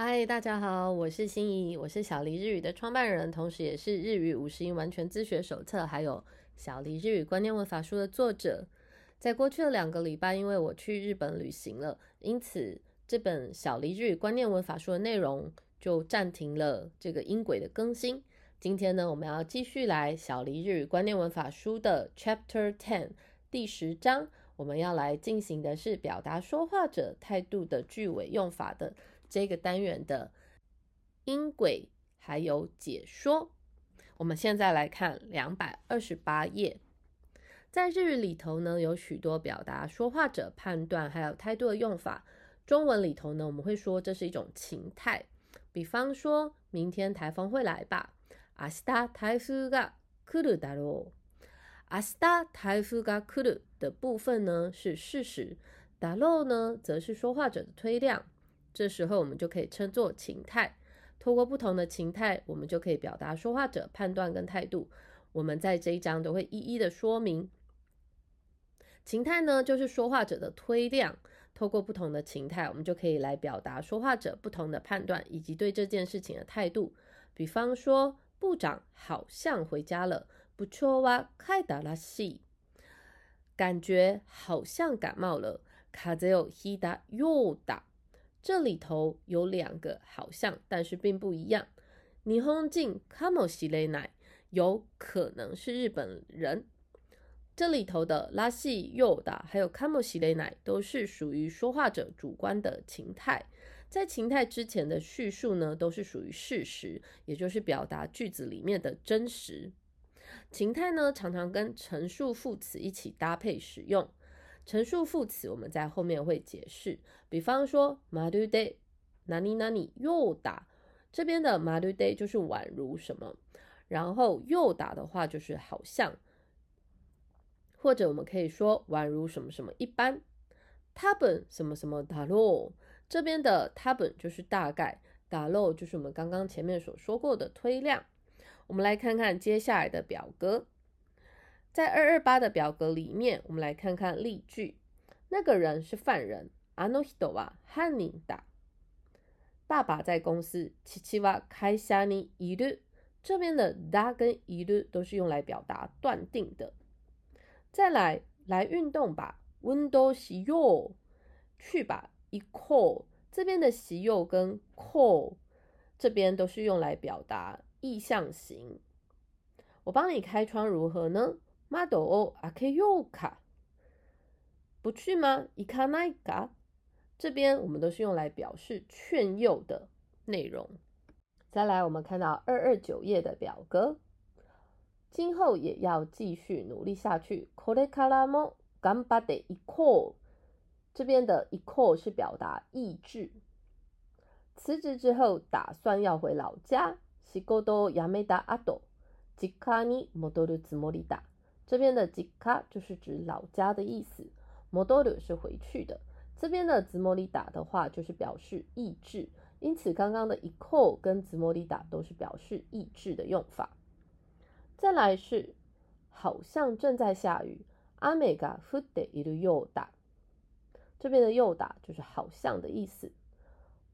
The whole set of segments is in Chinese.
嗨，大家好，我是心怡，我是小黎日语的创办人，同时也是日语五十音完全自学手册，还有小黎日语观念文法书的作者。在过去的两个礼拜，因为我去日本旅行了，因此这本小黎日语观念文法书的内容就暂停了这个音轨的更新。今天呢，我们要继续来小黎日语观念文法书的 Chapter Ten 第十章，我们要来进行的是表达说话者态度的句尾用法的。这个单元的音轨还有解说，我们现在来看两百二十八页。在日语里头呢，有许多表达说话者判断还有态度的用法。中文里头呢，我们会说这是一种情态。比方说，明天台风会来吧。明日台風が来るだろう。明日台風が来る的部分呢是事实，だろう呢则是说话者的推量。 这时候我们就可以称作情态。透过不同的情态，我们就可以表达说话者判断跟态度。我们在这一章都会一一的说明。情态呢，就是说话者的推量。透过不同的情态，我们就可以来表达说话者不同的判断以及对这件事情的态度。比方说，部长好像回家了，不错哇，开达拉西，感觉好像感冒了，卡泽有希达又打。这里头有两个好像，但是并不一样。霓虹镜卡莫西雷奈有可能是日本人。这里头的拉西右达还有卡莫西雷奈都是属于说话者主观的情态。在情态之前的叙述呢，都是属于事实，也就是表达句子里面的真实。情态呢，常常跟陈述副词一起搭配使用。陈述副词我们在后面会解释，比方说马杜 day，哪里哪里又打，这边的马杜 day 就是宛如什么，然后又打的话就是好像，或者我们可以说宛如什么什么一般。他本什么什么打落，这边的他本就是大概，打落就是我们刚刚前面所说过的推量。我们来看看接下来的表格。在二二八的表格里面，我们来看看例句。那个人是犯人。あの人は犯人だ。爸爸在公司。父は会社にいる。这边的だ跟いる都是用来表达断定的。再来，来运动吧。運動しよう。去吧。行こう。这边的しよう跟こう，这边都是用来表达意向型。我帮你开窗如何呢？ 马ドオアケヨ卡，不去吗？イカナイカ，这边我们都是用来表示劝诱的内容。再来，我们看到二二九页的表格，今后也要继续努力下去。これからも頑張っていこう。这边的いこう是表达意志。辞职之后打算要回老家。仕事辞めた後、実家に戻るつもりだ。 这边的吉卡就是指老家的意思，摩多鲁是回去的。这边的兹莫里达的话就是表示意志，因此刚刚的 equal 跟兹莫里达都是表示意志的用法。再来是好像正在下雨，阿美嘎フデイルヨダ，这边的ヨダ就是好像的意思。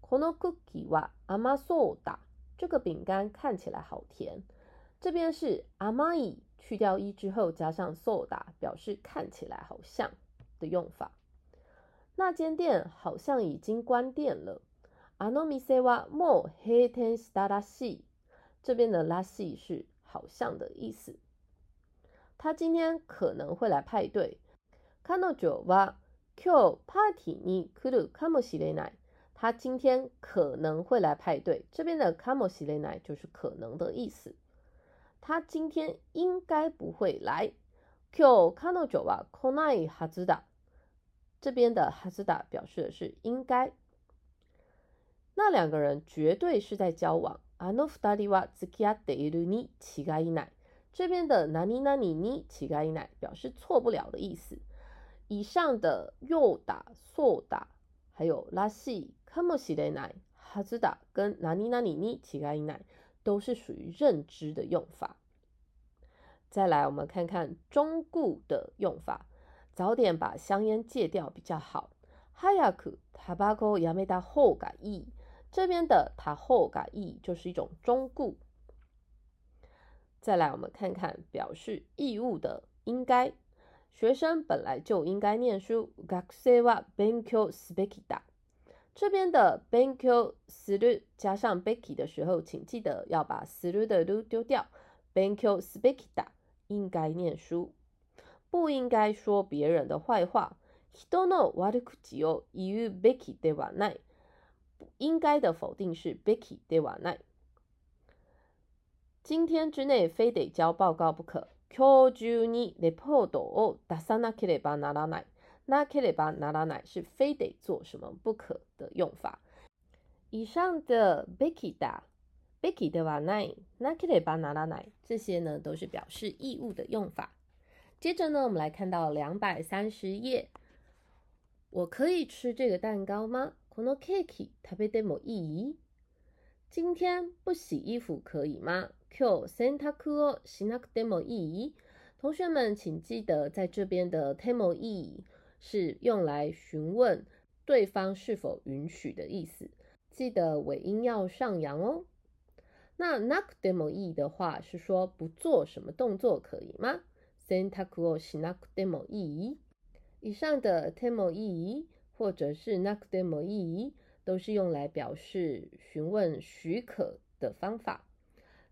このクッキーは甘そうだ，这个饼干看起来好甜。这边是甘い。 去掉一之后加上 soda，表示看起来好像的用法。那间店好像已经关店了。あの店はもう閉店したらしい。这边的らしい是好像的意思。他今天可能会来派对。彼女は今日パーティーに来るかもしれない。他今天可能会来派对。这边的かもしれない就是可能的意思。 他今天应该不会来。今日彼女は来ないはずだ。这边的はずだ表示的是应该。那两个人绝对是在交往。あの二人は付き合っているに違いない。这边的何々に違いない表示错不了的意思。以上的又打、そう打，还有らしい、かもしれない、はずだ跟何々に違いない。 都是属于认知的用法。再来，我们看看中固的用法，早点把香烟戒掉比较好。早くタバコやめた方がいい。 这边的他后嘎义就是一种忠固。再来，我们看看表示义务的应该。学生本来就应该念书。学生は勉強すべきだ。 这边的勉強する加上べき的时候，请记得要把する的る丢掉。勉強すべきだ，应该念书，不应该说别人的坏话。人の悪口を言うべきではない。应该的否定是べきではない。今天之内非得交报告不可。今日中にレポートを出さなければならない。 なければならない是非得做什么不可的用法。以上的べきだ、べきではない、なければならない，这些呢都是表示义务的用法。接着呢，我们来看到两百三十页。我可以吃这个蛋糕吗？このケーキ食べてもいい？今天不洗衣服可以吗？今日洗濯をしなくてもいい？同学们，请记得在这边的てもいい 是用来询问对方是否允许的意思，记得尾音要上扬哦。那なくてもいい的话是说不做什么动作可以吗？洗濯をしなくてもいい？以上的てもいい或者是なくてもいい都是用来表示询问许可的方法。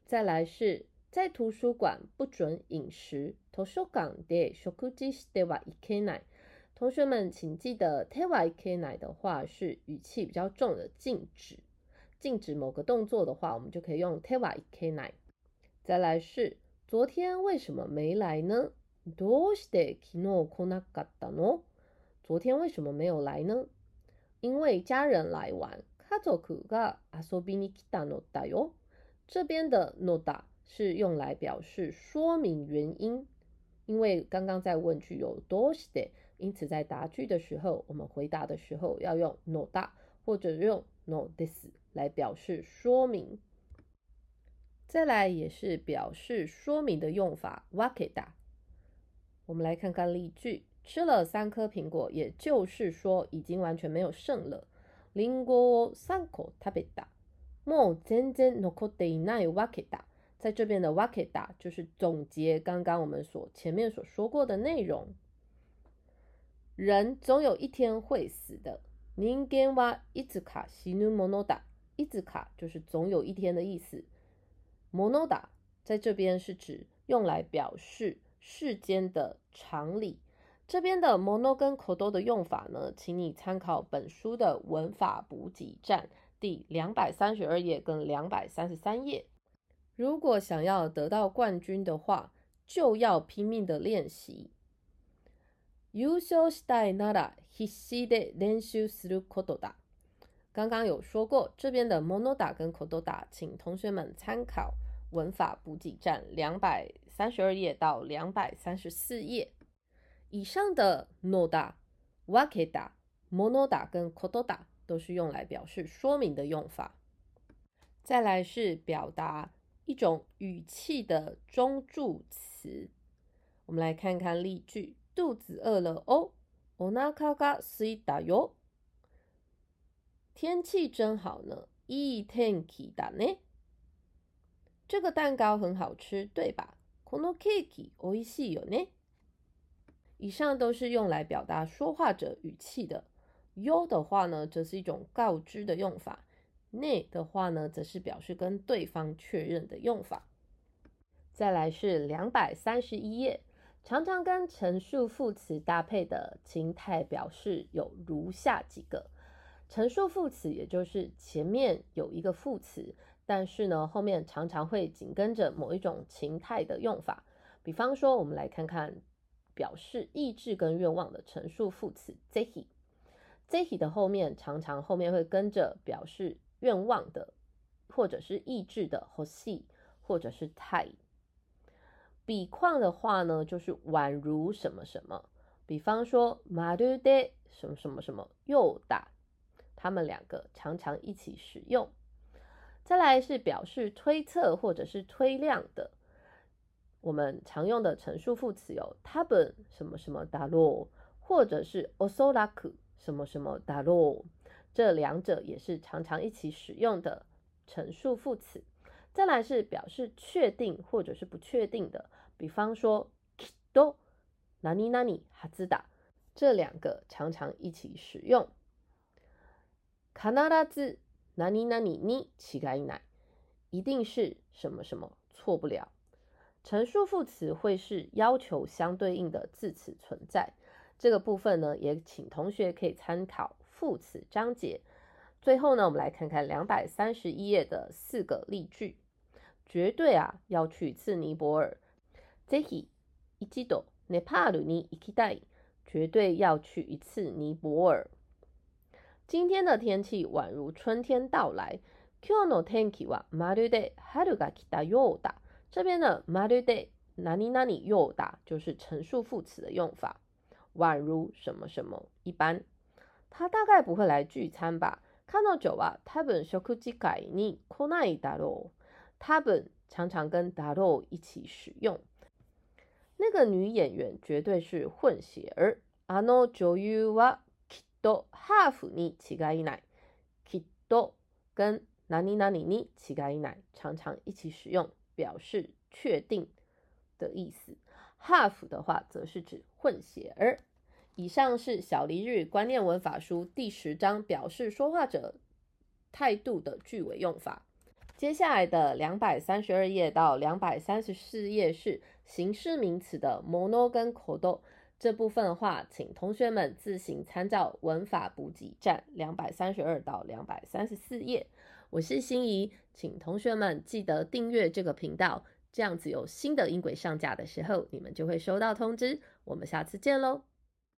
再来是在图书馆不准饮食。图書館で食事してはいけない。 同学们，请记得てはいけない的话是语气比较重的禁止，禁止某个动作的话，我们就可以用てはいけない。再来是昨天为什么没来呢？どうして昨日来なかったの？昨天为什么没有来呢？因为家人来玩。家族が遊びに来たのだよ。这边的のだ是用来表示说明原因，因为刚刚在问句有どうして， 因此在答句的时候，我们回答的时候要用のだ或者用のです来表示说明。再来也是表示说明的用法，わけだ。我们来看看例句：吃了三颗苹果，也就是说已经完全没有剩了。リンゴを三個食べた。もう全然残っていないわけだ。在这边的わけだ就是总结刚刚我们所前面所说过的内容。 人总有一天会死的。人間はいつか死ぬものだ。いつか就是总有一天的意思。ものだ在这边是指用来表示世间的常理。这边的もの跟口头的用法呢，请你参考本书的文法补给站。第两百三十二页跟两百三十三页，如果想要得到冠军的话，就要拼命的练习。 優勝したいなら必死で練習することだ。刚刚有说过，这边的モノダ跟コドダ，请同学们参考文法补给站两百三十二页到两百三十四页。以上的ノダ、ワケダ、モノダ跟コドダ。都是用来表示说明的用法。再来是表达一种语气的中助词。我们来看看例句： 肚子饿了哦。お腹が空いたよ。天气真好呢。いい天気だね。这个蛋糕很好吃，对吧？このケーキ美味しいよね。以上都是用来表达说话者语气的。优的话呢，则是一种告知的用法；内的话呢，则是表示跟对方确认的用法。再来是两百三十一页， 常常跟陈述副词搭配的情态表示有如下几个：陈述副词，也就是前面有一个副词，但是呢，后面常常会紧跟着某一种情态的用法。比方说，我们来看看表示意志跟愿望的陈述副词 zehi。这题的后面常常后面会跟着表示愿望的，或者是意志的 hoshi，或者是太。比况的话呢，就是宛如什么什么，比方说马ルで什么什么什么又大，他们两个常常一起使用。再来是表示推测或者是推量的，我们常用的陈述副词有多分什么什么だろう，或者是おそらく。什么什么だろう， 这两者也是常常一起使用的陈述副词。 再来是表示确定或者是不确定的，比方说，do，哪里哪里哈兹达，这两个常常一起使用。必ず哪里哪里に違いない，一定是什么什么错不了。陈述副词会是要求相对应的字词存在。这个部分呢，也请同学可以参考副词章节。最后呢，我们来看看两百三十一页的四个例句。 绝对啊，要去一次尼泊尔。ぜひ一度ネパールに行きたい。绝对要去一次尼泊尔。今天的天气宛如春天到来。今日の天気はまるで春が来たようだ。这边的まるで哪里哪里ようだ就是陈述副词的用法。宛如什么什么一般，他大概不会来聚餐吧？看到酒啊，他本食事会に来ないだろう。 他本常常跟だろう一起使用。那个女演员绝对是混血儿。あの女優はきっとハーフに違いない。きっと跟何々に違いない常常一起使用，表示确定的意思。Half 的话，则是指混血儿。以上是小黎日语观念文法书第十章表示说话者态度的句尾用法。 接下来的两百三十二页到两百三十四页是形式名词的 mono 跟 kodo 这部分的话，请同学们自行参照文法补给站两百三十二到两百三十四页。我是心怡，请同学们记得订阅这个频道。这样子有新的音轨上架的时候，你们就会收到通知。我们下次见喽！